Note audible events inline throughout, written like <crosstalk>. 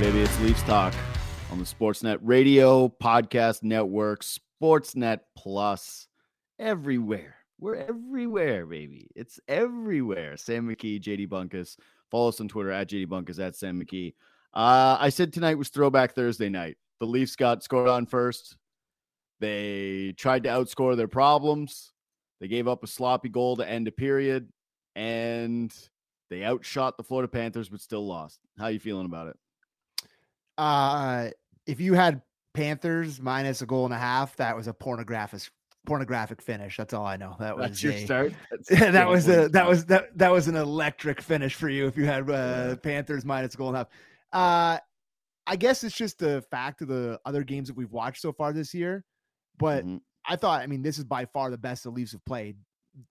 baby. It's Leafs Talk on the Sportsnet Radio Podcast Network, Sportsnet Plus, everywhere. We're everywhere, baby. It's everywhere. Sam McKee, JD Bunkis. Follow us on Twitter at JD Bunkis, at Sam McKee. Uh, I said tonight was Throwback Thursday night. The Leafs got scored on first. They tried to outscore their problems. They gave up a sloppy goal to end a period, and they outshot the Florida Panthers, but still lost. How you feeling about it? Uh, if you had Panthers minus a goal and a half, that was a pornographic pornographic finish. That's all I know. That was That's your a, start. <laughs> that was a that was that that was an electric finish for you if you had uh, yeah. Panthers minus a goal and a half. Uh, I guess it's just the fact of the other games that we've watched so far this year, but mm-hmm. I thought, I mean, this is by far the best the Leafs have played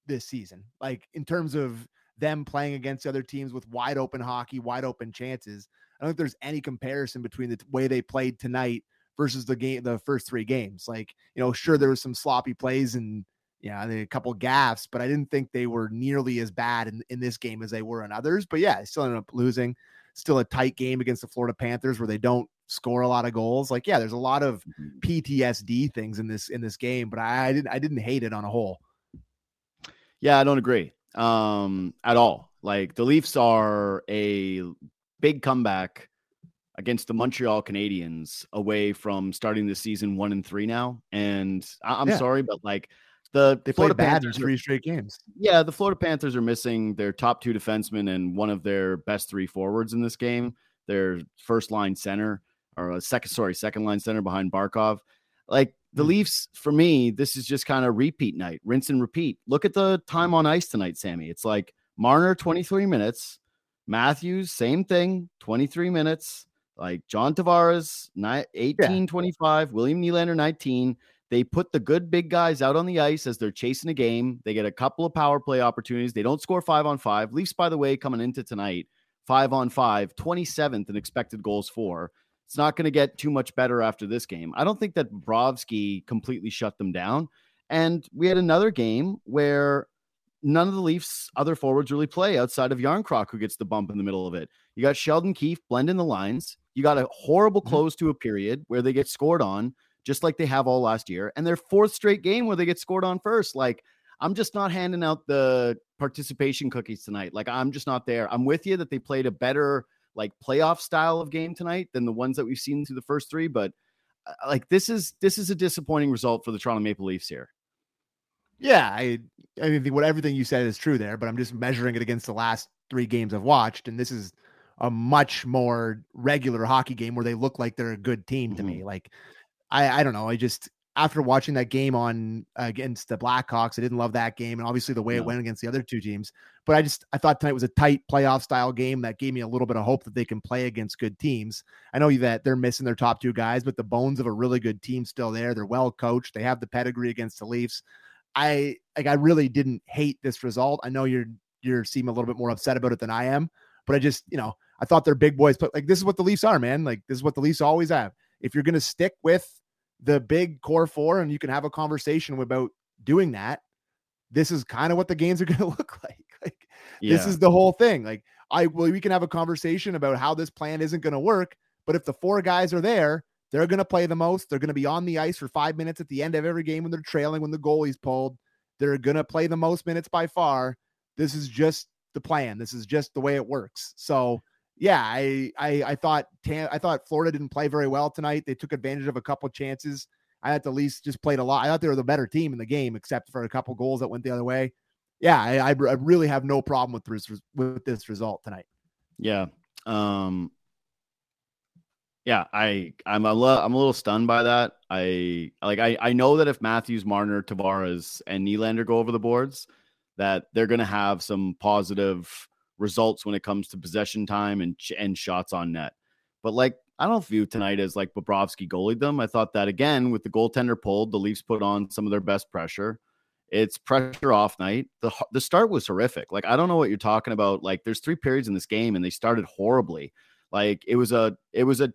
this season. Like in terms of them playing against other teams with wide open hockey, wide open chances. I don't think there's any comparison between the way they played tonight versus the game, the first three games. Like, you know, sure there was some sloppy plays and yeah, a couple gaffs, but I didn't think they were nearly as bad in, in this game as they were in others. But yeah, still ended up losing. Still a tight game against the Florida Panthers where they don't score a lot of goals. Like, yeah, there's a lot of mm-hmm. PTSD things in this in this game, but I, I didn't I didn't hate it on a whole. Yeah, I don't agree um, at all. Like the Leafs are a big comeback against the Montreal Canadiens away from starting the season one and three now. And I- am yeah. sorry, but like the they Florida played Panthers three straight games. Yeah, the Florida Panthers are missing their top two defensemen and one of their best three forwards in this game. Their first line center or a second, sorry, second line center behind Barkov. Like the mm. Leafs, for me, this is just kind of repeat night, rinse and repeat. Look at the time on ice tonight, Sammy. It's like Marner, 23 minutes. Matthews, same thing, 23 minutes. Like John Tavares, 18, yeah. 25. William Nylander, 19. They put the good big guys out on the ice as they're chasing a game. They get a couple of power play opportunities. They don't score five on five. Leafs, by the way, coming into tonight, five on five, 27th in expected goals for. It's not going to get too much better after this game. I don't think that Bobrovsky completely shut them down. And we had another game where none of the Leafs' other forwards really play outside of Jarnkrok, who gets the bump in the middle of it. You got Sheldon Keefe blending the lines. You got a horrible mm-hmm. close to a period where they get scored on, just like they have all last year. And their fourth straight game where they get scored on first. Like, I'm just not handing out the participation cookies tonight. Like, I'm just not there. I'm with you that they played a better like playoff style of game tonight than the ones that we've seen through the first three. But uh, like this is this is a disappointing result for the Toronto Maple Leafs here. Yeah, I I mean what everything you said is true there, but I'm just measuring it against the last three games I've watched, and this is a much more regular hockey game where they look like they're a good team to mm-hmm. me. Like I I don't know, I just after watching that game on against the Blackhawks, I didn't love that game, and obviously the way no. it went against the other two teams. But I just I thought tonight was a tight playoff style game that gave me a little bit of hope that they can play against good teams. I know that they're missing their top two guys, but the bones of a really good team still there. They're well coached. They have the pedigree against the Leafs. I like I really didn't hate this result. I know you're you're seeming a little bit more upset about it than I am, but I just you know I thought they're big boys. But like this is what the Leafs are, man. Like this is what the Leafs always have. If you're gonna stick with the big core four and you can have a conversation about doing that, this is kind of what the games are <laughs> going to look like. Like yeah. this is the whole thing. Like I well, we can have a conversation about how this plan isn't going to work, but if the four guys are there, they're going to play the most. They're going to be on the ice for five minutes at the end of every game when they're trailing, when the goalie's pulled. They're going to play the most minutes by far. This is just the plan. This is just the way it works. So yeah, I I I thought I thought Florida didn't play very well tonight. They took advantage of a couple chances. I thought the Leafs just played a lot. I thought they were the better team in the game, except for a couple goals that went the other way. Yeah, I, I, really have no problem with this with this result tonight. Yeah, um, yeah, I I'm a little I'm a little stunned by that. I like I I know that if Matthews, Marner, Tavares, and Nylander go over the boards, that they're going to have some positive results when it comes to possession time and and shots on net. But like I don't view tonight as like Bobrovsky goalied them. I thought that again with the goaltender pulled, the Leafs put on some of their best pressure. It's pressure off night. The the start was horrific. Like I don't know what you're talking about. Like there's three periods in this game and they started horribly. Like it was a it was a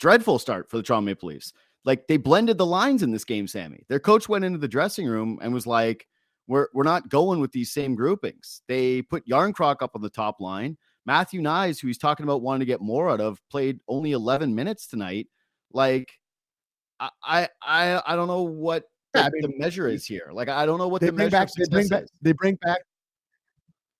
dreadful start for the Toronto Maple Leafs. Like they blended the lines in this game, Sammy. Their coach went into the dressing room and was like, we're we're not going with these same groupings. They put Jarnkrok up on the top line, Matthew Knies, who he's talking about wanting to get more out of, played only 11 minutes tonight. Like, I I I don't know what the, I mean, the measure is here. Like, I don't know what they the bring back. They bring back. They bring back.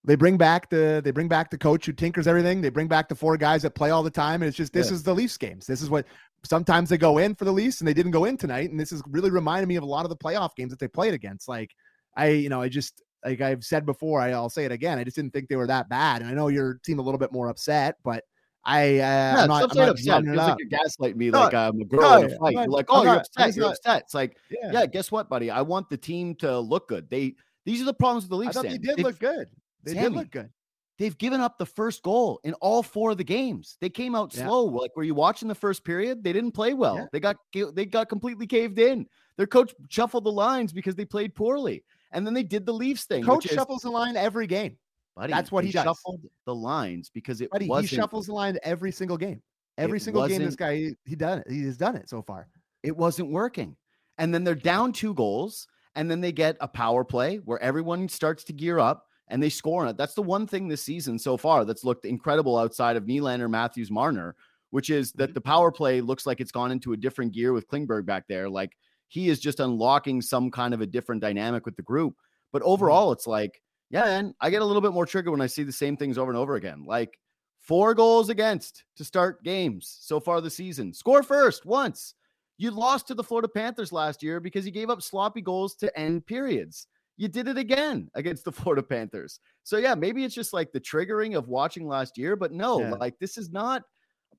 They bring back the they bring back the coach who tinkers everything. They bring back the four guys that play all the time. And it's just this yeah. is the Leafs games. This is what sometimes they go in for the Leafs and they didn't go in tonight. And this is really reminding me of a lot of the playoff games that they played against. Like I, you know, I just like I've said before, I, will say it again. I just didn't think they were that bad. And I know you're seem a little bit more upset, but I, uh, yeah, I'm not, I'm not upset. It's like you're gaslighting me no, like I'm a girl no, in a fight. Not, like, oh, I'm you're not, upset. You're upset. It's like, yeah. yeah. guess what, buddy? I want the team to look good. They these are the problems with the Leafs. I thought they did look good. They Sammy, did look good. They've given up the first goal in all four of the games. They came out yeah. slow. Like, were you watching the first period? They didn't play well. Yeah. They got they got completely caved in. Their coach shuffled the lines because they played poorly. And then they did the Leafs thing. Coach shuffles the line every game. Buddy, That's what he, he shuffled the lines because it buddy, wasn't. He shuffles the line every single game. Every single game, this guy he, he done it. He has done it so far. It wasn't working. And then they're down two goals, and then they get a power play where everyone starts to gear up and they score on it. That's the one thing this season so far that's looked incredible outside of Nylander, Matthews, Marner, which is that mm-hmm. the power play looks like it's gone into a different gear with Klingberg back there. Like he is just unlocking some kind of a different dynamic with the group. But mm-hmm. overall, it's like, yeah, and I get a little bit more triggered when I see the same things over and over again. Like four goals against to start games so far this season. Score first once. You lost to the Florida Panthers last year because you gave up sloppy goals to end periods. You did it again against the <laughs> Florida Panthers. So yeah, maybe it's just like the triggering of watching last year, but no, yeah. like this is not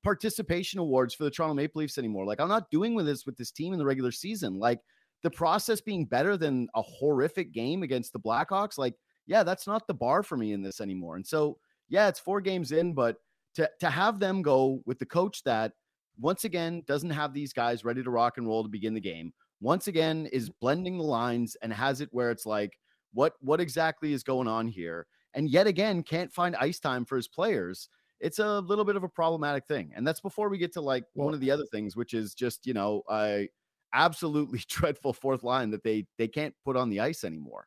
participation awards for the Toronto Maple Leafs anymore. Like I'm not doing with this with this team in the regular season. Like the process being better than a horrific game against the Blackhawks, like yeah, that's not the bar for me in this anymore. And so yeah, it's four games in, but to to have them go with the coach that once again doesn't have these guys ready to rock and roll to begin the game. Once again is mm-hmm. blending the lines and has it where it's like what what exactly is going on here? And yet again can't find ice time for his players it's a little bit of a problematic thing. And that's before we get to like well, one of the other things, which is just, you know, a absolutely <laughs> dreadful fourth line that they they can't put on the ice anymore.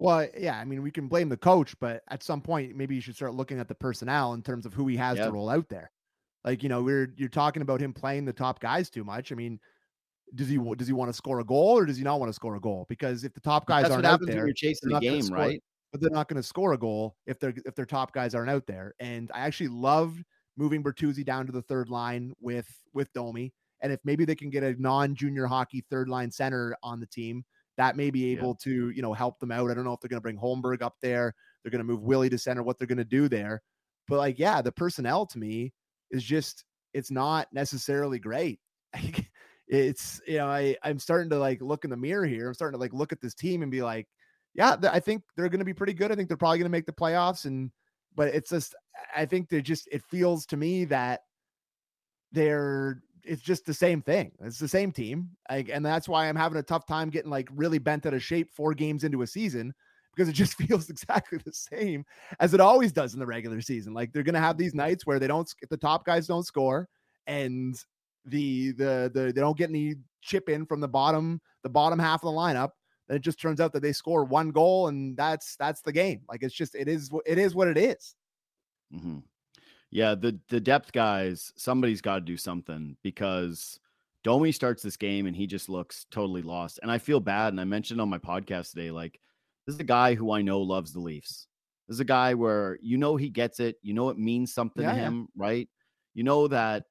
Well, yeah, I mean, we can blame the coach, but at some point, maybe you should start looking at the personnel in terms of who he has yep. to roll out there. Like, you know, we're you're talking about him playing the top guys too much. I mean, does he does he want to score a goal or does he not want to score a goal? Because if the top guys aren't out there, you're chasing the game, right? but they're not going to score a goal if their if their top guys aren't out there. And I actually loved moving Bertuzzi down to the third line with with Domi. And if maybe they can get a non-junior hockey third line center on the team, that may be able yeah. to, you know, help them out. I don't know if they're going to bring Holmberg up there. They're going to move Willie to center, what they're going to do there. But like, yeah, the personnel to me is just it's not necessarily great. <laughs> it's you know, I I'm starting to like look in the mirror here. I'm starting to like look at this team and be like, yeah, I think they're going to be pretty good. I think they're probably going to make the playoffs. And, but it's just, I think they're just, it feels to me that they're, it's just the same thing. It's the same team. Like, and that's why I'm having a tough time getting like really bent out of shape four games into a season because it just <laughs> feels exactly the same as it always does in the regular season. Like they're going to have these mm-hmm. nights where they don't, the top guys don't score and the, the, the, they don't get any chip in from the bottom, the bottom half of the lineup then it just turns out that they score one goal and that's that's the game. Like it's just it is it is what it is. Mm-hmm. Yeah, the the depth guys, somebody's got to do something because Domi starts this game and he just looks totally lost. And I feel bad. And I mentioned on my podcast today, like this is a guy who I know loves the Leafs. This is a guy where you know he gets it. You know it means something yeah, to him, yeah. right? You know that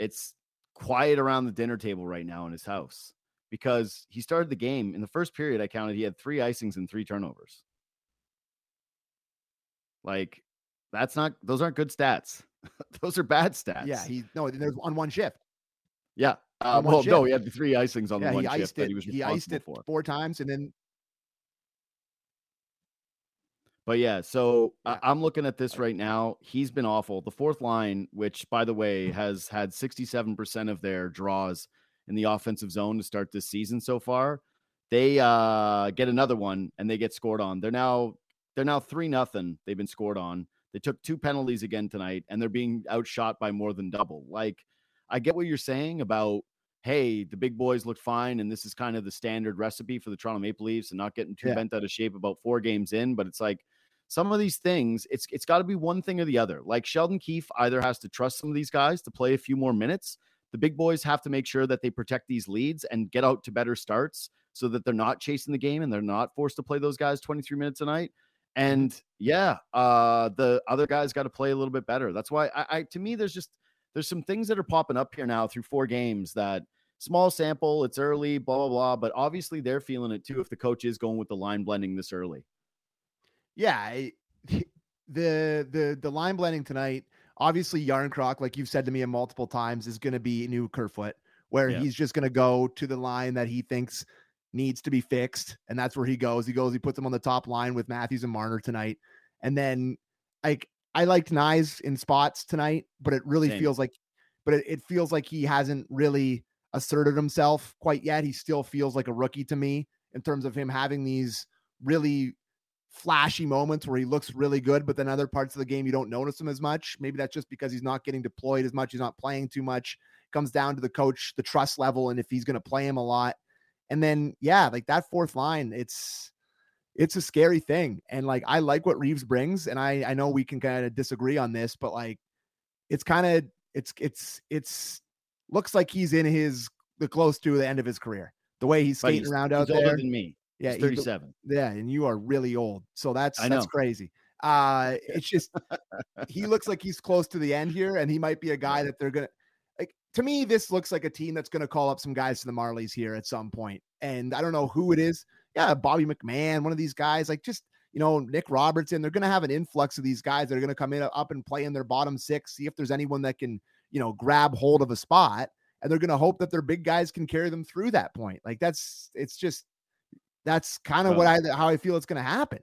it's quiet around the dinner table right now in his house because he started the game in the first period. I counted he had three icings and three turnovers. Like that's not those aren't good stats. <laughs> those are bad stats. Yeah, he no, there's on one shift. Yeah. Uh, well, shift. no, he had the three icings on yeah, the one shift it, that he was he iced it for. four times, and then. But yeah, so yeah. I'm looking at this right now. He's been awful. The fourth line, which by the way has had 67% of their draws in the offensive zone to start this season so far. They uh, get another one and they get scored on. They're now they're now three nothing. They've been scored on. They took two penalties again tonight, and they're being outshot by more than double. Like I get what you're saying about hey, the big boys look fine, and this is kind of the standard recipe for the Toronto Maple Leafs and not getting too yeah. bent out of shape about four games in. But it's like some of these things, it's it's got to be one thing or the other. Like Sheldon Keefe either has to trust some of these guys to play a few more minutes. The big boys have to make sure that they protect these leads and get out to better starts so that they're not chasing the game and they're not forced to play those guys 23 minutes a night. Mm-hmm. And yeah, uh, the other guys got to play a little bit better. That's why I, I, to me, there's just there's some things that are popping up here now through four games that small sample, it's early, blah blah blah. But obviously they're feeling it too if the coach is going with the line blending this early. Yeah, I, <laughs> the the the line blending tonight. Obviously, Järnkrok, like you've said to me multiple times, is going to be new Kerfoot, where Yeah. he's just going to go to the line that he thinks needs to be fixed, and that's where he goes. He goes, he puts him on the top line with Matthews and Marner tonight, and then like I liked Knies in spots tonight, but it really Same. feels like, but it, it feels like he hasn't really asserted himself quite yet. He still feels like a rookie to me in terms of him having these really flashy moments where he looks really good, but then other parts of the game you don't notice him as much. Maybe that's just because he's not getting deployed as much, he's not playing too much. Comes down to the coach, the trust level, and if he's going to play him a lot. And then yeah, like that fourth line, it's it's a scary thing. And like I like what Reaves brings, and I I know we can kind of disagree on this, but like it's kind of it's it's it's looks like he's in his the close to the end of his career. The way he's skating he's- around out he's older there. than me. Yeah, he's he's- 37. yeah, and you are really old. So that's that's crazy. Uh it's just he looks like he's close to the end here, and he might be a guy that they're gonna like to me, this looks like a team that's gonna call up some guys to the Marlies here at some point. And I don't know who it is. Yeah, Bobby McMann, one of these guys, like just you know, Nick Robertson, they're gonna have an influx of these guys that are gonna come in up and play in their bottom six, see if there's anyone that can, you know, grab hold of a spot. And they're gonna hope that their big guys can carry them through that point. Like that's it's just that's kind of what I how I feel it's gonna happen.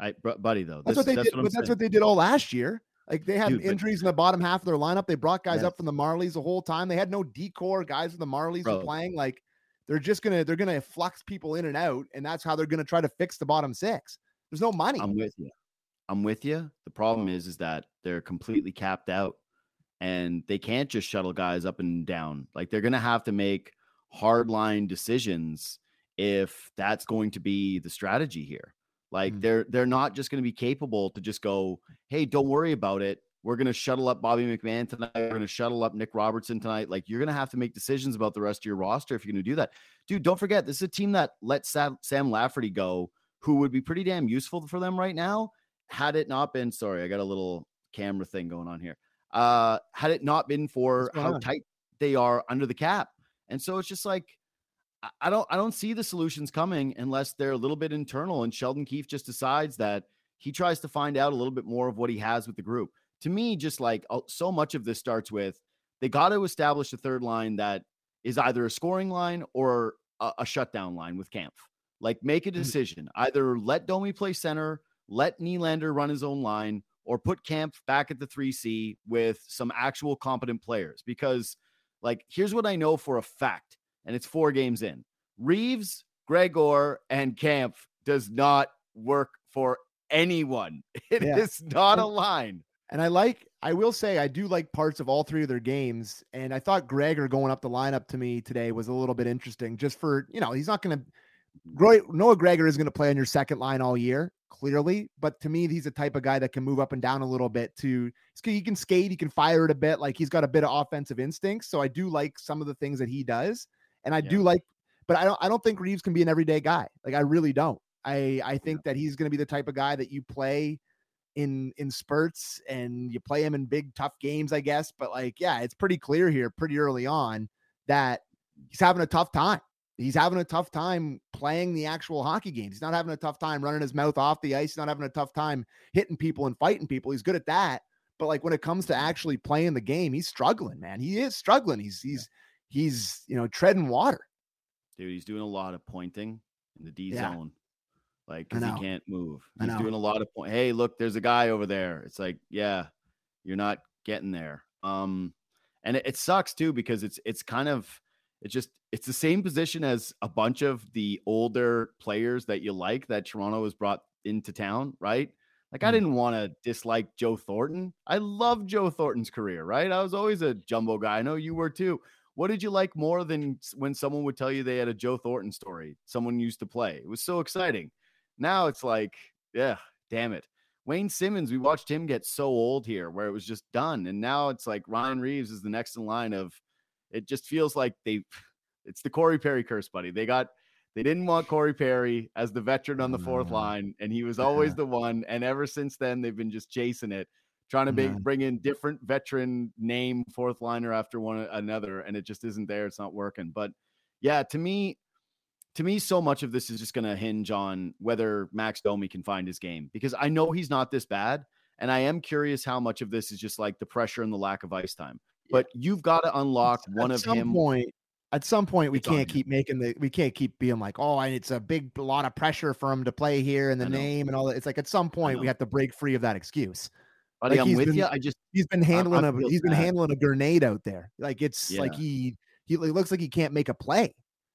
I, buddy, though, That's this- what they that's did. what that's saying. what they did all last year. Like they had Dude, but- injuries in the bottom half of their lineup. They brought guys Yeah. up from the Marlies the whole time. They had no decor guys from the Marlies playing. Like they're just gonna they're gonna flux people in and out, and that's how they're gonna try to fix the bottom six. There's no money. I'm with you. I'm with you. The problem is, is that they're completely capped out, and they can't just shuttle guys up and down. Like they're gonna have to make hard line decisions if that's going to be the strategy here. Like Mm. they're they're not just going to be capable to just go, hey, don't worry about it. We're going to shuttle up Bobby McMann tonight. We're going to shuttle up Nick Robertson tonight. Like you're going to have to make decisions about the rest of your roster if you're going to do that, dude. Don't forget, this is a team that let Sam, Sam Lafferty go, who would be pretty damn useful for them right now. Had it not been, sorry, I got a little camera thing going on here. Uh, had it not been for how on? tight they are under the cap, and so it's just like I- don't I don't see the solutions coming unless they're a little bit internal and Sheldon Keefe just decides that he tries to find out a little bit more of what he has with the group. To me, just like uh, so much of this starts with they got to establish a third line that is either a scoring line or a, a shutdown line with Kämpf. Like make a Mhm. decision. Either let Domi play center, let Nylander run his own line, or put Kämpf back at the 3C with some actual competent players. Because, like, here's what I know for a fact, and it's four games in. Reaves, Gregor, and Kämpf does not work for anyone. <laughs> It is Yeah. not a line. And I like, I will say, I do like parts of all three of their games. And I thought Gregor going up the lineup to me today was a little bit interesting, just for, you know, he's not going to, Noah Gregor is going to play on your second line all year, clearly. But to me, he's the type of guy that can move up and down a little bit to, he can skate, he can fire it a bit. Like he's got a bit of offensive instincts. So I do like some of the things that he does. And I do like, but I don't, I don't think Reaves can be an everyday guy. Like I really don't. I, I think that he's going to be the type of guy that you play in in spurts and you play him in big tough games, I guess. But like, yeah, it's pretty clear here pretty early on that he's having a tough time. He's having a tough time playing the actual hockey games. He's not having a tough time running his mouth off the ice. He's not having a tough time hitting people and fighting people. He's good at that. But like when it comes to actually playing the game, he's struggling, man. He is struggling. He's he's he's you know treading water. Dude, he's doing a lot of pointing in the D Yeah. zone. Like, because he can't move. He's doing a lot of point. Hey, look, there's a guy over there. It's like, yeah, you're not getting there. Um, and it, it sucks too because it's it's kind of it's just it's the same position as a bunch of the older players that you like that Toronto has brought into town, right? Like I Mm. didn't want to dislike Joe Thornton. I love Joe Thornton's career, right? I was always a jumbo guy. I know you were too. What did you like more than when someone would tell you they had a Joe Thornton story? Someone used to play. It was so exciting. Now it's like, yeah, damn it. Wayne Simmonds, we watched him get so old here where it was just done. And now it's like Ryan Reaves is the next in line of it just feels like they <laughs> it's the Corey Perry curse, buddy. They got they didn't want Corey Perry as the veteran on the fourth line, and he was <laughs> always the one. And ever since then, they've been just chasing it, trying to bring, bring in different veteran name fourth liner after one uh, another, and it just isn't there. It's not working. But yeah, to me, to me, so much of this is just going to hinge on whether Max Domi can find his game because I know he's not this bad. And I am curious how much of this is just like the pressure and the lack of ice time. But you've got to unlock one of some him. Point, at some point, we It's can't him. keep making the. We can't keep being like, oh, and it's a big, lot of pressure for him to play here and the name and all that. It's like at some point we have to break free of that excuse. Buddy, like I'm with been- you. I just He's been handling a. He's been bad. handling a grenade out there. Like it's like he. He looks like he can't make a play.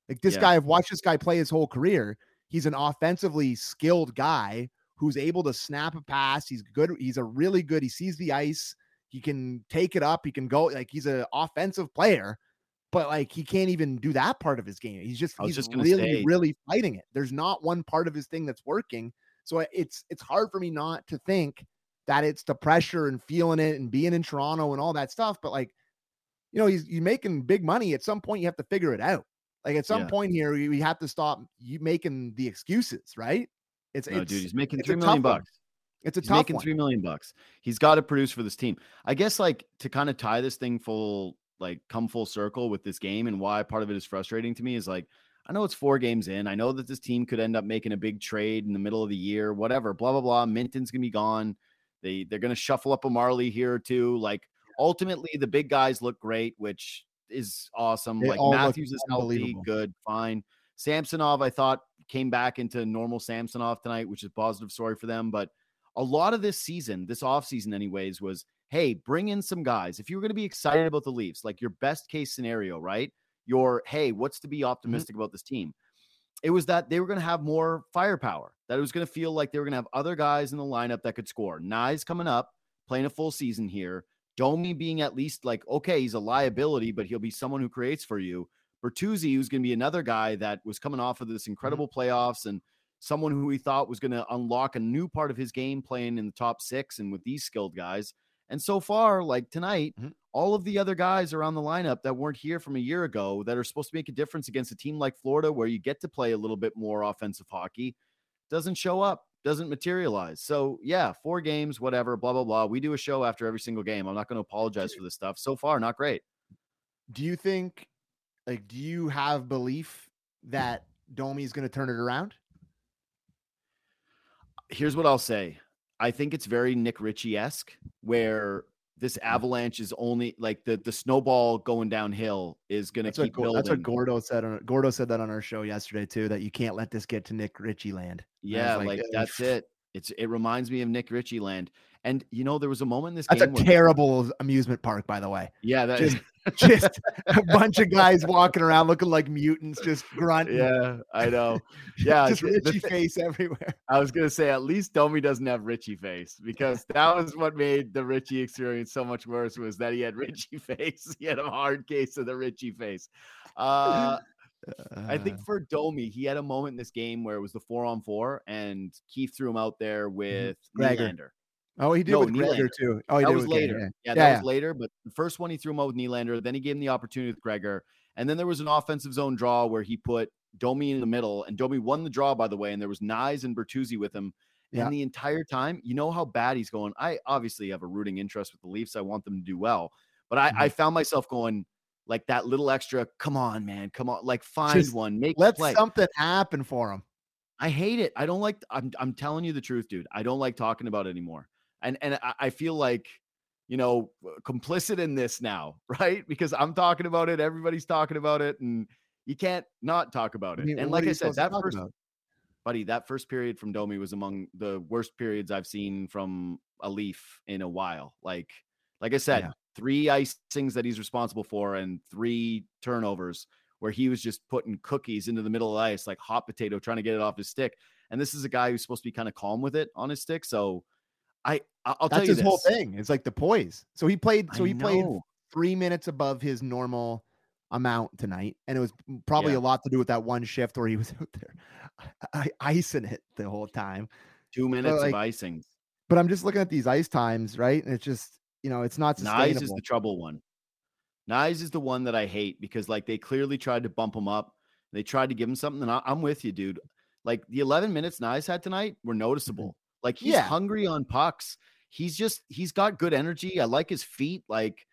Like this Yeah. guy, I've watched this guy play his whole career. He's an offensively skilled guy who's able to snap a pass. He's good. He's a really good. He sees the ice. He can take it up. He can go. Like he's an offensive player, but like he can't even do that part of his game. He's just he's just really say- really fighting it. There's not one part of his thing that's working. So it's it's hard for me not to think that it's the pressure and feeling it and being in Toronto and all that stuff. But like, you know, he's you making big money. At some point, you have to figure it out. Like at some Yeah. point here, we we have to stop you making the excuses, right? It's no, it's dude, he's making three million tough one. bucks. it's a He's tough making one. three million bucks. He's got to produce for this team. I guess like to kind of tie this thing full, like come full circle with this game and why part of it is frustrating to me is like I know it's four games in. I know that this team could end up making a big trade in the middle of the year, whatever, blah blah blah. Minten's gonna be gone. They they're gonna shuffle up a Marley here or two. Like ultimately, the big guys look great, which is awesome. They like Matthews is healthy, good, fine. Samsonov, I thought came back into normal Samsonov tonight, which is positive story for them. But a lot of this season, this offseason, anyways, was hey, bring in some guys. If you were going to be excited about the Leafs, like your best case scenario, right? Your hey, what's to be optimistic about this team? It was that they were going to have more firepower, that it was going to feel like they were going to have other guys in the lineup that could score. Knies coming up, playing a full season here. Domi being at least like, okay, he's a liability, but he'll be someone who creates for you. Bertuzzi, who's going to be another guy that was coming off of this incredible playoffs and someone who we thought was going to unlock a new part of his game playing in the top six and with these skilled guys. And so far, like tonight, Mhm. All of the other guys around the lineup that weren't here from a year ago that are supposed to make a difference against a team like Florida, where you get to play a little bit more offensive hockey, doesn't show up, doesn't materialize. So, yeah, four games, whatever, blah, blah, blah. We do a show after every single game. I'm not going to apologize for this stuff. So far, not great. Do you think, like, do you have belief that Domi is going to turn it around? here's what I'll say. I think it's very Nick Ritchie esque, where this avalanche is only like the the snowball going downhill is going to That's what, keep building. that's what Gordo said. On, Gordo said that on our show yesterday too. That you can't let this get to Nick Ritchie land. And I was yeah, like, like, that's it. It's it reminds me of Nick Ritchie land. And you know, there was a moment in this That's a terrible amusement park, by the way. yeah, that Just, <laughs> just a bunch of guys walking around looking like mutants, just grunting. yeah, I know. <laughs> Yeah, just Ritchie thi- face everywhere. I was gonna say at least Domi doesn't have Ritchie face because that was what made the Ritchie experience so much worse was that he had Ritchie <laughs> face. He had a hard case of the Ritchie face. Uh I think for Domi, he had a moment in this game where it was the four on four, and Keefe threw him out there with Gregor. Nylander. Oh, he did No, with Gregor too. Oh, he That did was with Gregor, later. yeah. Yeah, that yeah. was later. But the first one he threw him out with Nylander. Then he gave him the opportunity with Gregor, and then there was an offensive zone draw where he put Domi in the middle, and Domi won the draw by the way. And there was Knies and Bertuzzi with him. Yeah. And the entire time, you know how bad he's going. I obviously have a rooting interest with the Leafs. I want them to do well, but I, Mm-hmm. I found myself going like that little extra. Come on, man, come on, like find Just one, make Let something happen for him. I hate it. I don't like. I'm I'm telling you the truth, dude. I don't like talking about it anymore. And and I, I feel like, you know, uh, complicit in this now, <laughs> right? Because I'm talking about it. Everybody's talking about it, and you can't not talk about I it. mean, and like I said, that first, about? buddy, that first period from Domi was among the worst periods I've seen from a Leaf in a while. Like, like I said, Yeah. three icings that he's responsible for, and three turnovers where he was just putting cookies into the middle of the ice like hot potato, trying to get it off his stick. And this is a guy who's supposed to be kind of calm with it on his stick. So, I I'll tell That's you his whole thing. It's like the poise. So he played. So I he played three minutes above his normal amount tonight, and it was probably Yeah. a lot to do with that one shift where he was <laughs> out there I, icing it the whole time. two minutes like- of icings. But I'm just looking at these ice times, right? And it's just, you know, it's not sustainable. Knies is the trouble one. Knies is the one that I hate because like they clearly tried to bump him up. They tried to give him something. And I, am with you, dude. Like the 11 minutes Knies had tonight were Mm-hmm. Like he's Yeah. hungry on pucks. He's just he's got good energy. I like his feet. Like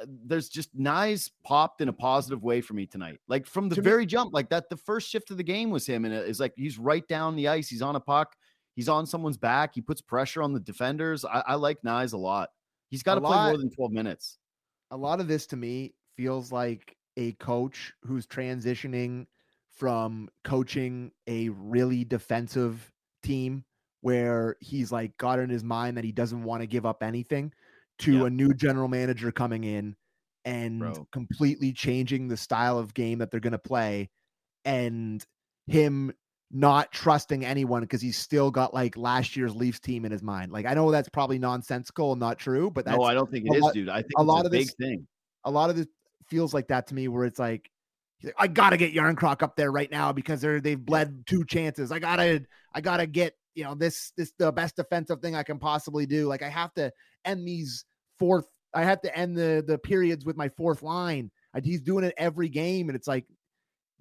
uh, there's just Knies popped in a positive way for me tonight. Like from the To me- very jump, like that the first shift of the game was him, and it's like he's right down the ice. He's on a puck. He's on someone's back. He puts pressure on the defenders. I, I like Knies a lot. He's got to play more than 12 minutes. a lot of this to me feels like a coach who's transitioning from coaching a really defensive team where he's like got in his mind that he doesn't want to give up anything to a new general manager coming in and Bro. completely changing the style of game that they're going to play and him not trusting anyone because he's still got like last year's Leafs team in his mind. Like I know that's probably nonsensical and not true, but that's No, I don't think it is, lot- dude. I think a lot a of big this- thing. a lot of this feels like that to me where it's like like, I gotta get Jarnkrok up there right now because they're they've bled two chances. I gotta I gotta get you know this this the best defensive thing I can possibly do. Like I have to end these fourth. I have to end the the periods with my fourth line. And he's doing it every game, and it's like,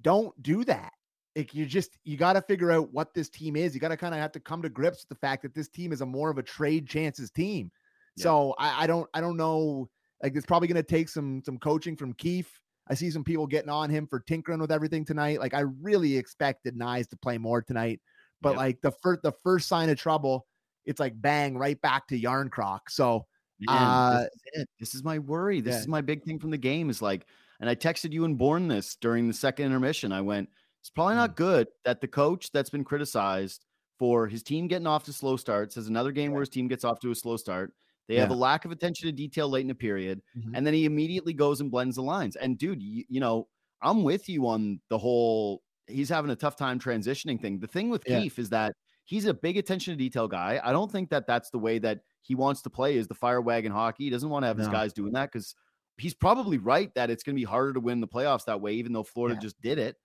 don't do that. Like you just you got to figure out what this team is. You got to kind of have to come to grips with the fact that this team is a more of a trade chances team. Yeah. So I, I don't I don't know. Like it's probably going to take some some coaching from Keefe. I see some people getting on him for tinkering with everything tonight. Like I really expected Knies to play more tonight, but Yep. like the first the first sign of trouble, it's like bang right back to Jarnkrok. So Man, Uh, this is. This is my worry. This yeah. is my big thing from the game. Is like, and I texted you and Born this during the second intermission. I went, it's probably Mm. not good that the coach that's been criticized for his team getting off to slow starts has another game where his team gets off to a slow start. They have a lack of attention to detail late in a period, Mhm. and then he immediately goes and blends the lines. And dude, you, you know, I'm with you on the whole. He's having a tough time transitioning thing. The thing with Yeah. Keefe is that he's a big attention to detail guy. I don't think that that's the way that he wants to play is the fire wagon hockey. He doesn't want to have his guys doing that because he's probably right that it's going to be harder to win the playoffs that way, even though Florida Yeah. just did it.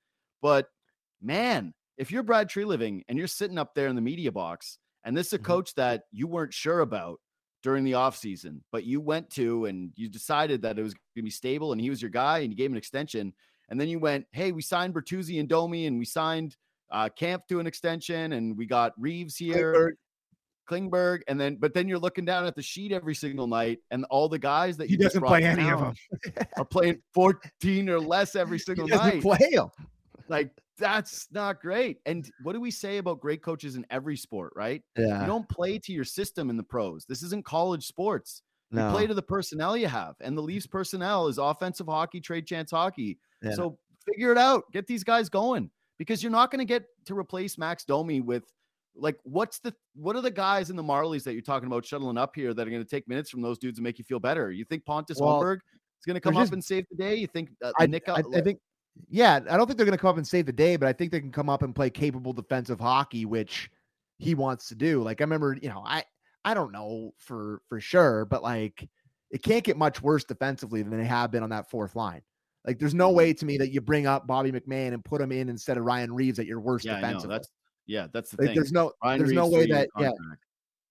But man, if you're Brad Treliving and you're sitting up there in the media box, and this is a Mhm. coach that you weren't sure about during the offseason, but you went to and you decided that it was going to be stable and he was your guy and you gave him an extension. And then you went, hey, we signed Bertuzzi and Domi and we signed uh, Kämpf to an extension and we got Reaves here. Klingberg, Klingberg, and then but then you're looking down at the sheet every single night, and all the guys that he you just doesn't play any of them. <laughs> are playing 14 or less every <laughs> He single doesn't night. play them. Like that's not great. And what do we say about great coaches in every sport, right? Yeah, You don't play to your system in the pros. This isn't college sports. You play to the personnel you have, and the Leafs personnel is offensive hockey, trade chance hockey. Yeah. So figure it out. Get these guys going because you're not going to get to replace Max Domi with like what's the what are the guys in the Marlies that you're talking about shuttling up here that are going to take minutes from those dudes and make you feel better? You think Pontus Well, Holmberg is going to come up just- and save the day? You think uh, I, Nick? I, I think, yeah, I don't think they're going to come up and save the day, but I think they can come up and play capable defensive hockey, which he wants to do. Like I remember, you know, I I don't know for for sure, but like it can't get much worse defensively than they have been on that fourth line. Like there's no Mhm. way to me that you bring up Bobby McMann and put him in instead of Ryan Reaves at your worst yeah, know. That's yeah, that's the like thing. there's no Ryan there's no way that yeah contract.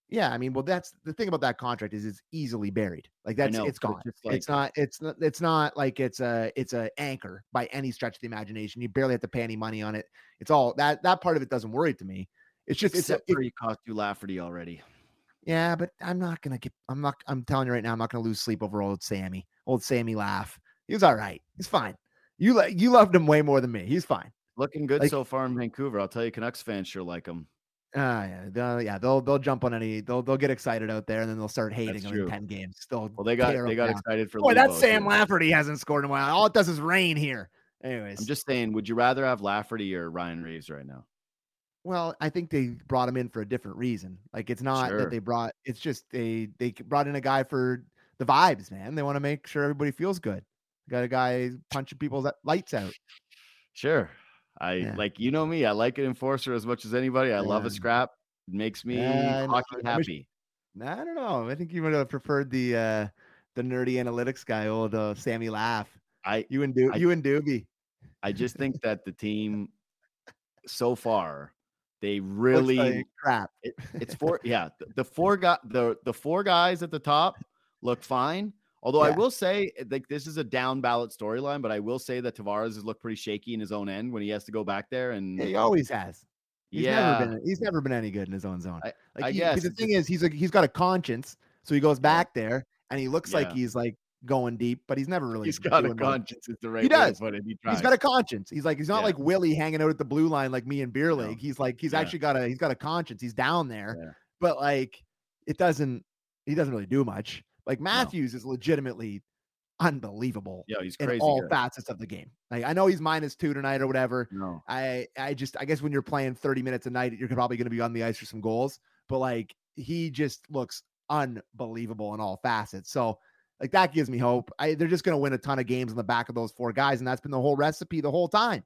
yeah I mean well that's the thing about that contract is it's easily buried like that's know, it's gone it's just it's not it's not it's not like it's a it's a anchor by any stretch of the imagination you barely have to pay any money on it it's all that that part of it doesn't worry to me it's just it's a, Except for he cost you Lafferty already. yeah but I'm not gonna get I'm not I'm telling you right now I'm not gonna lose sleep over old Sammy old Sammy laugh he was all right he's fine you like you loved him way more than me he's fine Looking good Like- so far in Vancouver. I'll tell you, Canucks fans sure like him. Ah, yeah, they'll, yeah, they'll they'll jump on any, they'll they'll get excited out there, and then they'll start hating true. in ten games. They'll Well, they got they got down. excited for Boy, that Sam too. Lafferty hasn't scored in a while. All it does is rain here. Anyways, I'm just saying, would you rather have Lafferty or Ryan Reaves right now? well, I think they brought him in for a different reason. Like it's not Sure. that they brought, it's just they they brought in a guy for the vibes, man. They want to make sure everybody feels good. Got a guy punching people's lights out. Sure. I Yeah. like you know me. I like an enforcer as much as anybody. I love a scrap. It makes me Yeah, I hockey I wish- happy. Nah, I don't know. I think you would have preferred the uh the nerdy analytics guy, old uh, Sammy Laugh. I You and Do I- you and Doobie. I just think <laughs> that the team so far They really like crap. it, it's <laughs> four yeah, the, the four guy the the four guys at the top look fine. Although I will say eh, like this is a down ballot storyline, but I will say that Tavares has looked pretty shaky in his own end when he has to go back there and Yeah, he always has. He's yeah. never been he's never been any good in his own zone. I- like I he- guess the thing is he's a, he's got a conscience, so he goes back there and he looks like he's like going deep, but he's never really he's got a conscience is the right way to does. put it. He He's tries. got a conscience. He's like he's not Yeah. like Willie hanging out at the blue line like me and Beer No. League. He's like he's Yeah. actually got a he's got a conscience. He's down there, Yeah. but like it doesn't he doesn't really do much. Like Matthews is legitimately unbelievable yeah, he's crazy. in all good. facets of the game. Like I know he's minus two tonight or whatever. No. I I just I guess when you're playing 30 minutes a night, you're probably going to be on the ice for some goals. But like he just looks unbelievable in all facets. So like that gives me hope. I, they're just going to win a ton of games on the back of those four guys, and that's been the whole recipe the whole time.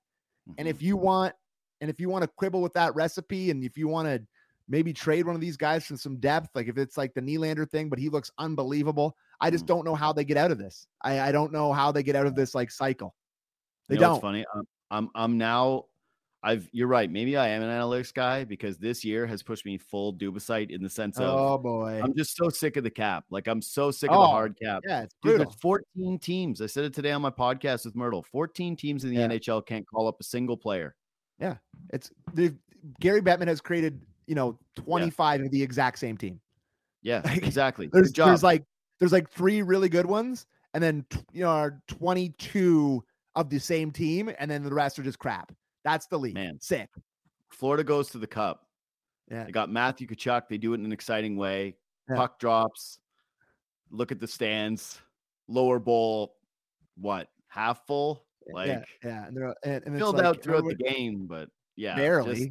And Mhm. if you want, and if you want to quibble with that recipe, and if you want to maybe trade one of these guys from some depth, like if it's like the Nylander thing, but he looks unbelievable. I just Mhm. don't know how they get out of this. I, I don't know how they get out of this like cycle. They You know don't. funny? I'm, I'm I'm now I've you're right. Maybe I am an analytics guy because this year has pushed me full Dubasite in the sense of Oh boy. I'm just so sick of the cap. Like I'm so sick of Oh, the hard cap. yeah, it's Dude, brutal. there's 14 teams. I said it today on my podcast with Myrtle. 14 teams in the Yeah. NHL can't call up a single player. Yeah, it's the Gary Bettman has created, you know, 25 of the exact same team. Yeah, <laughs> Like, exactly. There's Good job. there's like there's like three really good ones, and then you know 22 of the same team, and then the rest are just crap. That's the league. Man. Sick. Florida goes to the cup. Yeah. They got Matthew Tkachuk. They do it in an exciting way. Yeah. Puck drops. Look at the stands. Lower bowl, what? Half full? Like yeah, yeah, and they're and, and filled like, out throughout the game, but yeah, barely. just-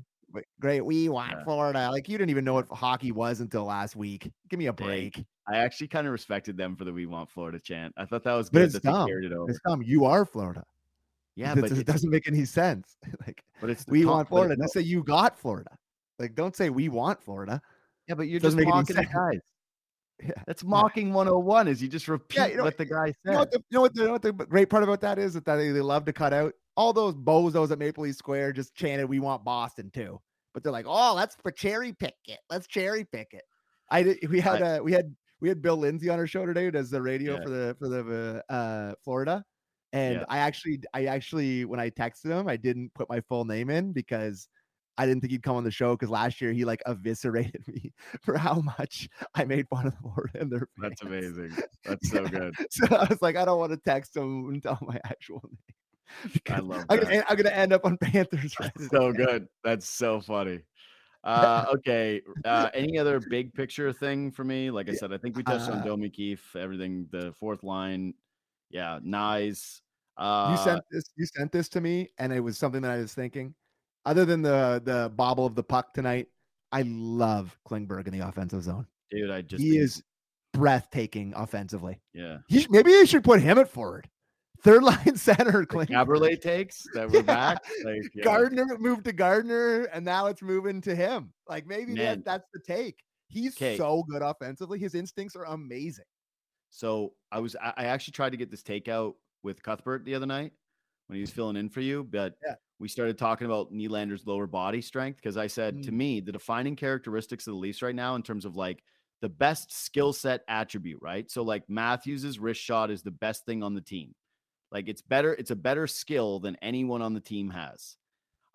great, we want Yeah. Florida. Like you didn't even know what hockey was until last week. Give me a Dang. break. I actually kind of respected them for the "We Want Florida" chant. I thought that was good. But it's that dumb. it over. It's dumb. You are Florida. Yeah, It's- but it doesn't make any sense. <laughs> like but it's we want Florida. Just say you got Florida. Like don't say we want Florida. Yeah, but you're just mocking the guys. <laughs> Yeah. That's mocking 101. Is you just repeat you know- what the guy You said. know what the, you know what the, you know what the great part about that is that they, they love to cut out all those bozos at Maple Leaf Square just chanted we want Boston too. But they're like, oh, let's for cherry pick it. Let's cherry pick it. I did we had uh we had we had Bill Lindsay on our show today who does the radio Yeah. for the for the uh, uh Florida. And Yeah. I actually I actually when I texted him, I didn't put my full name in because I didn't think he'd come on the show because last year he like eviscerated <laughs> me for how much I made fun of the Florida and their That's amazing. That's so <laughs> good. So I was like, I don't want to text him and tell my actual name. <laughs> I love I'm gonna, I'm gonna end up on <laughs> Panthers. So good. That's so funny. <laughs> Uh, okay. Uh, any other big picture thing for me? Like I said, I think we touched on uh, Domi Keefe, everything, the fourth line. Yeah, nice. Uh, You sent this. You sent this to me, and it was something that I was thinking. Other than the the bobble of the puck tonight, I love Klingberg in the offensive zone. dude. I just he think- is breathtaking offensively. yeah. He maybe they should put him at forward, third line <laughs> center. The Klingberg. Takes that we're Yeah. back. Like <laughs> yeah. Gardner moved to Gardner, and now it's moving to him. Like maybe that, that's the take. He's 'Kay. so good offensively. His instincts are amazing. So I was I actually tried to get this takeout with Cuthbert the other night when he was filling in for you, but Yeah. we started talking about Nylander's lower body strength because I said to Mm. me the defining characteristics of the Leafs right now in terms of like the best skill set attribute, right? So like Matthews's wrist shot is the best thing on the team. Like it's better, it's a better skill than anyone on the team has.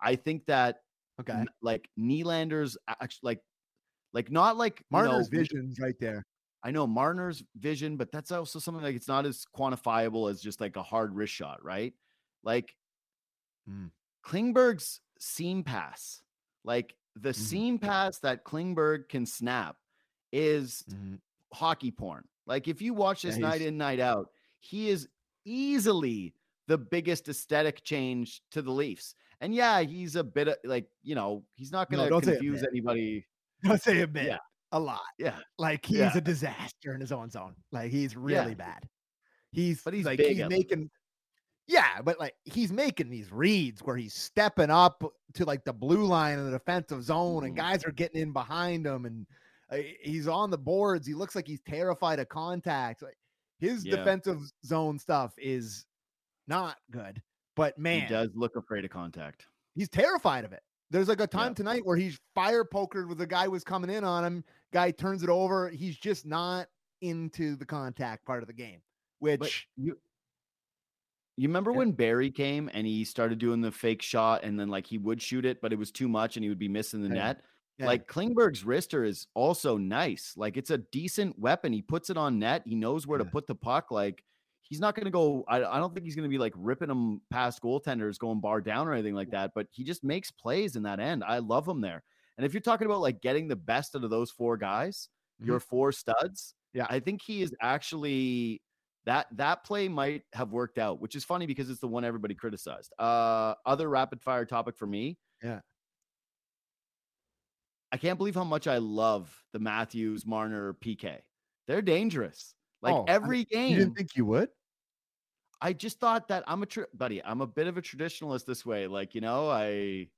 I think that Okay. like Nylander's actually like like not like you know, Marner's vision's right there. I know Marner's vision, but that's also something like it's not as quantifiable as just like a hard wrist shot, right? Like Mm. Klingberg's seam pass, like the Mhm. seam pass that Klingberg can snap is Mhm. hockey porn. Like if you watch Yeah, this night in, night out, he is easily the biggest aesthetic change to the Leafs. And yeah, he's a bit of like, you know, he's not going to a confuse anybody. Don't say a bit. Yeah. A lot. Yeah. Like he's Yeah. a disaster in his own zone. Like he's really bad. He's But he's like he's making yeah, but like he's making these reads where he's stepping up to like the blue line in the defensive zone, and Mhm. guys are getting in behind him, and uh, he's on the boards. He looks like he's terrified of contact. Like his Yeah. defensive zone stuff is not good. But man, He does look afraid of contact. he's terrified of it. There's like a time yeah. tonight where he's fire pokered with a guy was coming in on him. Guy turns it over. He's just not into the contact part of the game, which but you you remember yeah. when Barrie came and he started doing the fake shot and then like he would shoot it, but it was too much and he would be missing the net. Yeah. Like Klingberg's wrister is also nice. Like it's a decent weapon. He puts it on net. He knows where to put the puck. Like he's not going to go. I, I don't think he's going to be like ripping them past goaltenders, going bar down or anything like that. But he just makes plays in that end. I love him there. And if you're talking about like getting the best out of those four guys, mm-hmm. your four studs, yeah, I think he is actually that that play might have worked out, which is funny because it's the one everybody criticized. Uh, other rapid fire topic for me. Yeah. I can't believe how much I love the Matthews Marner PK. They're dangerous. Like oh, every I, game. You didn't think you would? I just thought that I'm a tr- buddy. I'm a bit of a traditionalist this way. Like you know, I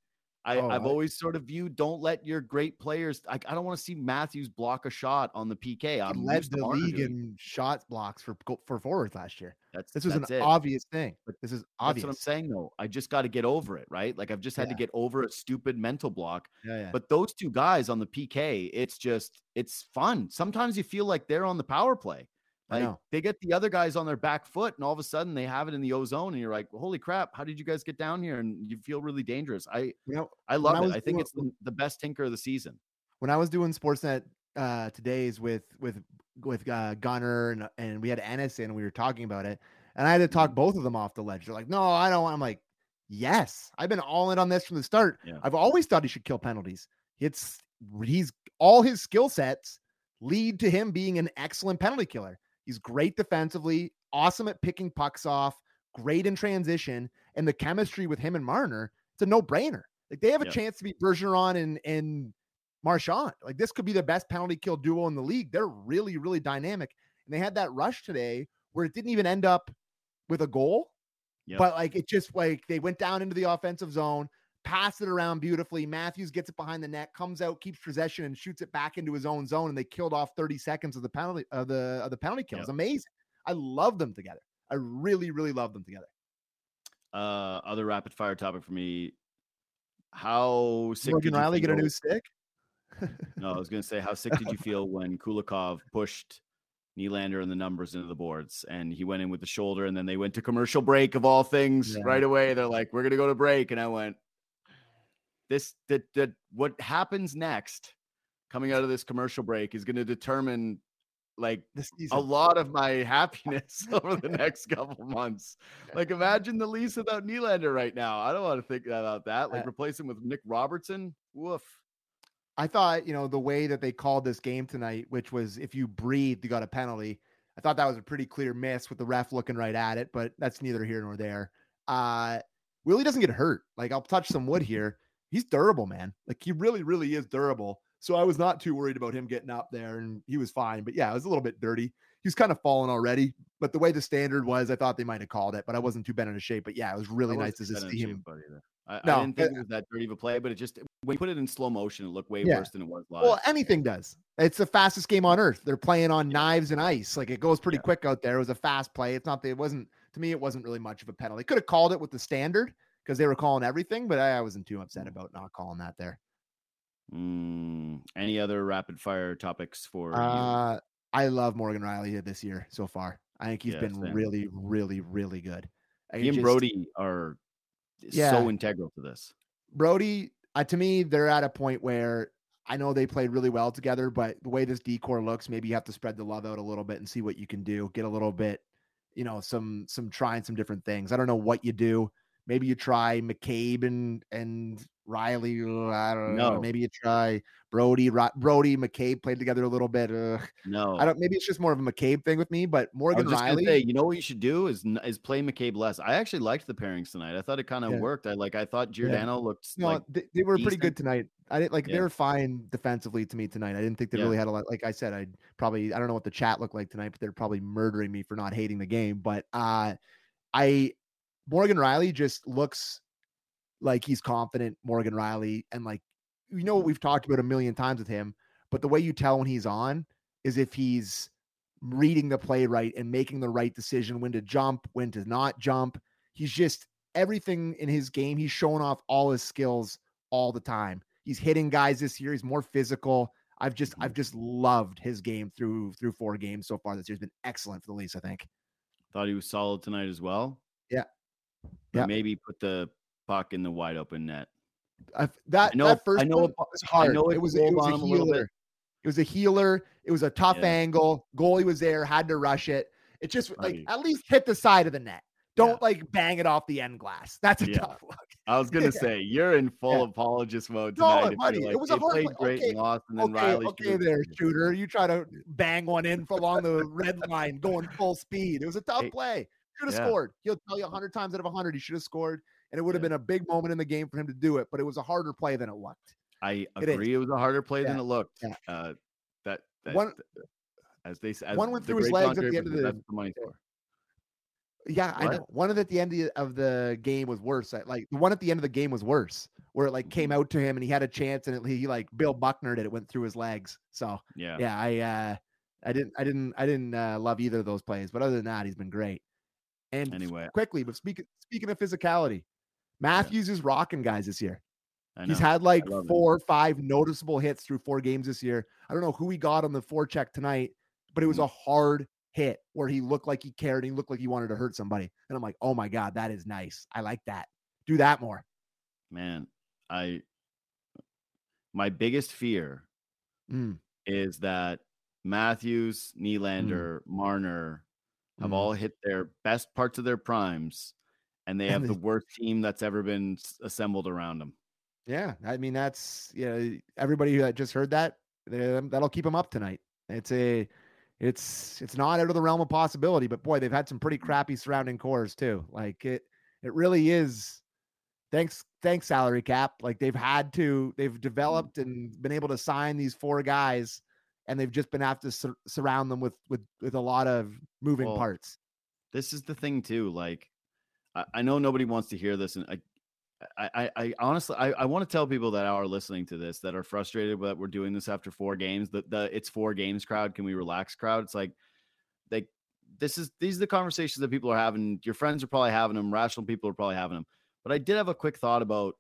I, oh, I've I, always sort of viewed don't let your great players. I, I don't want to see Matthews block a shot on the PK. I'm led the league in shots blocks for for forwards last year. That's this was that's an it. obvious thing. But this is obvious. That's what I'm saying though. I just got to get over it, right? Like I've just had yeah. to get over a stupid mental block. Yeah, yeah. But those two guys on the PK, it's just it's fun. Sometimes you feel like they're on the power play. Like they get the other guys on their back foot, and all of a sudden they have it in the ozone, and you're like, "Holy crap! How did you guys get down here?" And you feel really dangerous. I, you know, I love I it. I think doing, it's the, the, best tinker of the season. When I was doing Sportsnet uh, today's with with with uh, Gunner and and we had Ennis and we were talking about it, and I had to talk mm-hmm. both of them off the ledge. They're like, "No, I don't." I'm like, "Yes, I've been all in on this from the start. Yeah. I've always thought he should kill penalties. It's he's all his skill sets lead to him being an excellent penalty killer." He's great defensively, awesome at picking pucks off, great in transition, and the chemistry with him and Marner, it's a no-brainer. Like they have a yeah. chance to be Bergeron and and Marchand. Like this could be the best penalty kill duo in the league. They're really, really dynamic. And they had that rush today where it didn't even end up with a goal. Yep. But like it just like they went down into the offensive zone pass it around beautifully. Matthews gets it behind the net, comes out, keeps possession, and shoots it back into his own zone. And they killed off 30 seconds of the penalty of the of the penalty kill. It's amazing. I love them together. I really, really love them together. Uh, other rapid fire topic for me. How sick Morgan Rielly get a new stick? no, I was going to say, how sick did you <laughs> feel when Kulikov pushed Nylander and the numbers into the boards. And he went in with the shoulder, and then they went to commercial break of all things yeah. right away. They're like, "We're gonna go to break," and I went, this that that what happens next coming out of this commercial break is going to determine like a lot of my <laughs> happiness <laughs> over the <laughs> next couple months. Like imagine the Leafs without Nylander right now. I don't want to think about that. Like replace him with Nick Robertson. Woof. I thought, you know, the way that they called this game tonight, which was if you breathed, you got a penalty. I thought that was a pretty clear miss with the ref looking right at it, but that's neither here nor there. Uh Willie doesn't get hurt. Like I'll touch some wood here he's durable, man. Like he really, really is durable. So I was not too worried about him getting up there and he was fine. But yeah, it was a little bit dirty. He was kind of falling already. But the way the standard was, I thought they might have called it, but I wasn't too bent in shape. But yeah, it was really nice to see him. I, no, I didn't think it was that dirty of a play, but it just when you put it in slow motion, it looked way yeah. worse than it was live. Well, anything does. It's the fastest game on earth. They're playing on knives and ice. Like it goes pretty yeah. quick out there. It was a fast play. It's not. It wasn't to me. It wasn't really much of a penalty. Could have called it with the standard, because they were calling everything, but I, I, wasn't too upset about not calling that there. Mm, any other rapid fire topics for uh. I love Morgan Rielly this year so far. I think he's yeah, been same. really, really, really good. He and Brodie are yeah, so integral to this. Brodie, uh, to me, they're at a point where I know they played really well together, but the way this decor looks, maybe you have to spread the love out a little bit and see what you can do. Get a little bit, you know, some some trying some different things. I don't know what you do. Maybe you try McCabe and and Rielly. I don't know. No. Maybe you try Brodie. Brodie McCabe played together a little bit. Ugh. No, I don't. Maybe it's just more of a McCabe thing with me. But Morgan Rielly. Say, you know what you should do is is play McCabe less. I actually liked the pairings tonight. I thought it kind of yeah. worked. I like. I thought Giordano yeah. looked. No, like they, they were decent. pretty good tonight. I didn't like. Yeah. They were fine defensively to me tonight. I didn't think they really had a lot. Like I said, I probably I don't know what the chat looked like tonight, but they're probably murdering me for not hating the game. But uh, I Morgan Rielly just looks like he's confident, Morgan Rielly and like you know what we've talked about a million times with him, but the way you tell when he's on is if he's reading the play right and making the right decision when to jump, when to not jump. He's just everything in his game. He's showing off all his skills all the time. He's hitting guys this year. He's more physical. I've just I've mm-hmm. just loved his game through through four games so far this year. He's been excellent for the Leafs, I think. Thought he was solid tonight as well. Yeah. Yeah. Maybe put the puck in the wide open net. I, that I know, that first I know one was hard. I know it, it was it was a healer. It was a healer. It was a tough Yeah. angle. Goalie was there, had to rush it. It just like Right. at least hit the side of the net. Don't like bang it off the end glass. That's a Yeah. tough look. I was gonna Yeah. say you're in <laughs> full Yeah. apologist mode tonight. if buddy, you're it was a hard played play. great Okay, and lost, and then Okay, Rielly. okay, there, shooter. You try to <laughs> bang one in for along the red line, going full speed. It was a tough Hey, play. Should have yeah. scored. He'll tell you hundred times out of hundred he should have scored, and it would have Yeah. been a big moment in the game for him to do it. But it was a harder play than it looked. I It is. agree. It, was a harder play than it looked. Yeah. Uh, that, that One- as they s- as one went the through his legs at the end of the- the money for. Yeah, I know. One of at the end of the- game was worse. Like the one at the end of the game was worse, where it like Mm-hmm. came out to him and he had a chance and it, he like Bill Buckner did it went through his legs. So Yeah. yeah, I uh I didn't I didn't I didn't uh, love either of those plays, but other than that, he's been great. And Anyway, quickly, but speaking speaking of physicality, Matthews is rocking guys this year. He's had like four or five noticeable hits through four games this year. I don't know who he got on the forecheck tonight, but it was Mhm. a hard hit where he looked like he cared. He looked like he wanted to hurt somebody. And I'm like, oh my God, that is nice. I like that. Do that more. man. I my biggest fear Mm, is that Matthews, Nylander, Marner have mm. all hit their best parts of their primes, and they And have the they- worst team that's ever been assembled around them. Yeah. I mean, that's, yeah, everybody that just heard that, eh, that'll keep them up tonight. It's a, it's, it's not out of the realm of possibility, but boy, they've had some pretty crappy surrounding cores too. Like it, it really is thanks thanks salary cap like they've had to they've developed and been able to sign these four guys and they've just been have to sur- surround them with with with a lot of moving Well, parts This is the thing too. Like, I, I know nobody wants to hear this, and I, I, I, honestly, I, I want to tell people that are listening to this that are frustrated that we're doing this after four games. The the it's four games crowd. Can we relax crowd? It's like, like this is these are the conversations that people are having. Your friends are probably having them. Rational people are probably having them. But I did have a quick thought about,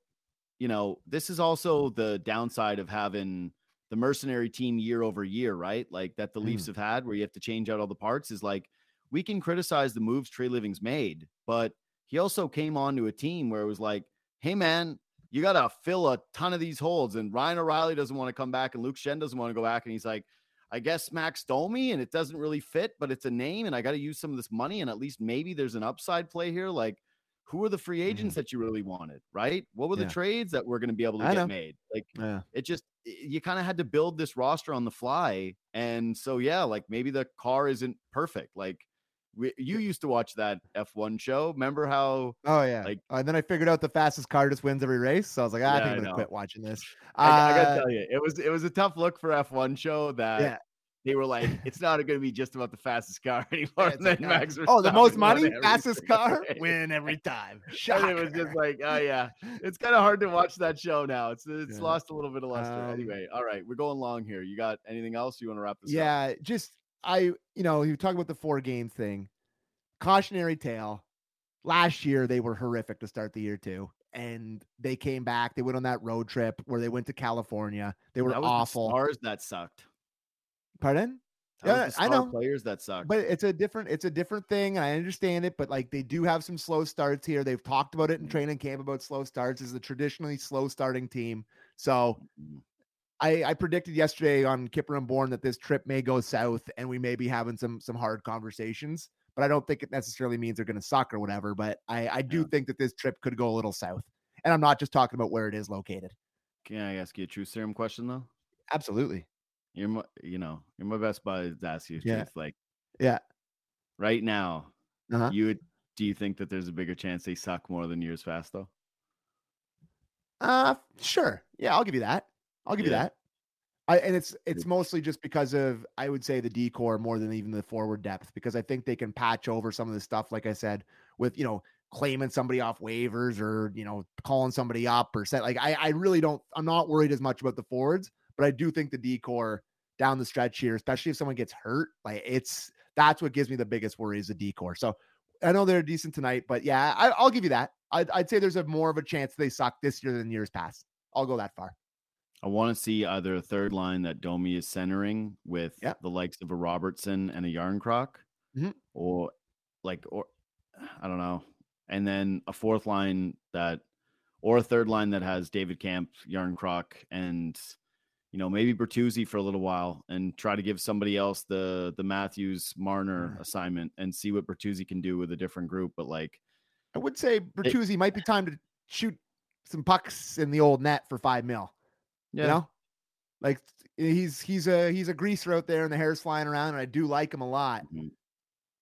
you know, this is also the downside of having the mercenary team year over year, right? Like that the Leafs mm. have had, where you have to change out all the parts. Is like we can criticize the moves Treliving's made, but he also came onto a team where it was like, hey man, you got to fill a ton of these holes. And Ryan O'Reilly doesn't want to come back, and Luke Schenn doesn't want to go back. And he's like, I guess Max Domi, and it doesn't really fit, but it's a name, and I got to use some of this money, and at least maybe there's an upside play here. Like, who are the free agents mm. that you really wanted, right? What were the trades that were going to be able to I get know. made? Like, yeah it just you kind of had to build this roster on the fly and so yeah like maybe the car isn't perfect like we, you used to watch that f1 show remember how oh yeah like- and then i figured out the fastest car just wins every race so i was like ah, i Yeah, think I i'm gonna quit watching this. I, I Uh, gotta tell you it was it was a tough look for f1 show that Yeah. They were like <laughs> it's not going to be just about the fastest car <laughs> anymore. Yeah, and then like, max oh the most money fastest car win every time. <laughs> And it was just like oh yeah. It's kind of hard to watch that show now. It's it's Yeah. lost a little bit of luster. Um, anyway all right we're going long here. You got anything else you want to wrap this up? Yeah just i you know you talk about the four game thing. Cautionary tale. Last year they were horrific to start the year too and they came back. They went on that road trip where they went to california. They were was the awful. Stars that sucked pardon Yeah, I know. players that suck. but it's a different it's a different thing i understand it but like they do have some slow starts here they've talked about it in training camp about slow starts is a traditionally slow starting team so Mhm. I, I predicted yesterday on Kyper and Bourne that this trip may go south and we may be having some some hard conversations. But I don't think it necessarily means they're going to suck or whatever. But I, I do Yeah. think that this trip could go a little south. And I'm not just talking about where it is located. Can I ask you a true serum question though? Absolutely. You're my, you know, you're my best buddy to ask you. Yeah. Truth. Like Yeah. right now, Uh-huh. you would, do you think that there's a bigger chance they suck more than years fast though? Uh sure. Yeah, I'll give you that. I'll give you that. I and it's it's mostly just because of I would say the decor more than even the forward depth because I think they can patch over some of the stuff like I said with you know claiming somebody off waivers or you know calling somebody up or set like I I really don't I'm not worried as much about the forwards but I do think the decor down the stretch here especially if someone gets hurt like it's that's what gives me the biggest worry is the decor so I know they're decent tonight but yeah I, I'll give you that I'd, I'd say there's a more of a chance they suck this year than years past I'll go that far. I want to see either a third line that Domi is centering with Yeah. the likes of a Robertson and a Jarnkrok, Mhm. or like, or I don't know, and then a fourth line that, or a third line that has David Kämpf, Jarnkrok, and you know maybe Bertuzzi for a little while, and try to give somebody else the the Matthews Marner Yeah. assignment and see what Bertuzzi can do with a different group. But like, I would say Bertuzzi might be time to shoot some pucks in the old net for five mil. yeah, You know, like he's he's a he's a greaser out there, and the hair's flying around, and I do like him a lot. Mhm.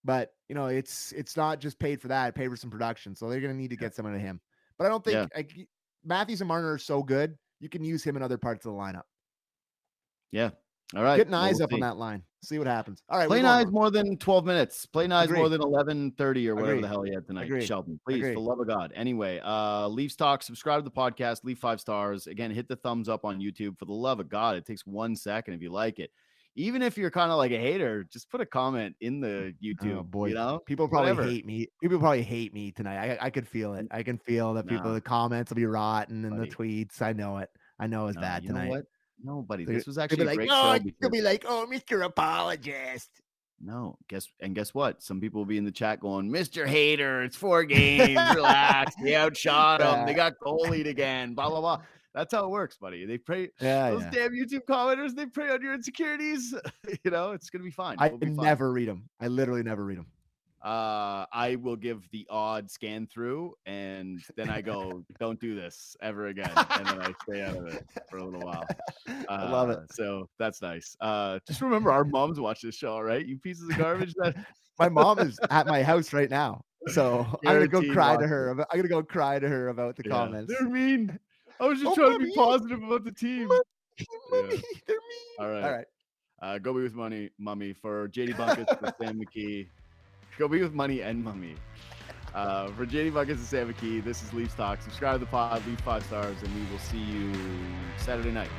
But you know, it's it's not just paid for that; paid for some production. So they're gonna need to get someone to him. But I don't think Yeah. like, Matthews and Marner are so good. You can use him in other parts of the lineup. Yeah. All right, Getting eyes we'll up on that line. See what happens. All right, Play we're going Knies on. more than 12 minutes. Play Knies more than 11:30 or whatever Agreed. the hell he had tonight. Agreed. Sheldon, please, for the love of God. Anyway, uh Leafs talk. Subscribe to the podcast. Leave five stars. Again, hit the thumbs up on YouTube. For the love of God, it takes one second if you like it. Even if you're kind of like a hater, just put a comment in the YouTube. Oh, boy. you know, People probably Whatever. hate me. People probably hate me tonight. I, I could feel it. I can feel that people, the comments will be rotten and Buddy. the tweets. I know it. I know it's No, bad tonight. No, buddy, this was actually be like, great oh, show. they'll be like, oh, Mr. Apologist. No, guess and guess what? Some people will be in the chat going, "Mr. Hater, it's four games. Relax. <laughs> They outshot them. They got goalied again. Blah blah blah." That's how it works, buddy. They pray. Yeah, Those yeah. damn YouTube commenters, they prey on your insecurities. <laughs> you know, it's gonna be fine. I We'll be fine. never read them. I literally never read them. Uh, I will give the odd scan through, and then I go, <laughs> "Don't do this ever again," and then I stay out of it for a little while. I love it. Uh, So that's nice. Uh, just remember, our moms watch this show, all right? You pieces of garbage. That My mom is at my house right now, so <laughs> I'm gonna go Guaranteed cry to her. About, I'm gonna go cry to her about the Yeah, comments. They're mean. I was just Oh, trying to be positive about the team. Mommy, they're mean. All right. All right. Uh, go be with money, mummy. For JD Bunkis, for Sam McKee. Go be with money and mummy. Uh, for JD Bunkis and Sam McKee, this is Leafs Talk. Subscribe to the pod, leave five stars, and we will see you Saturday night.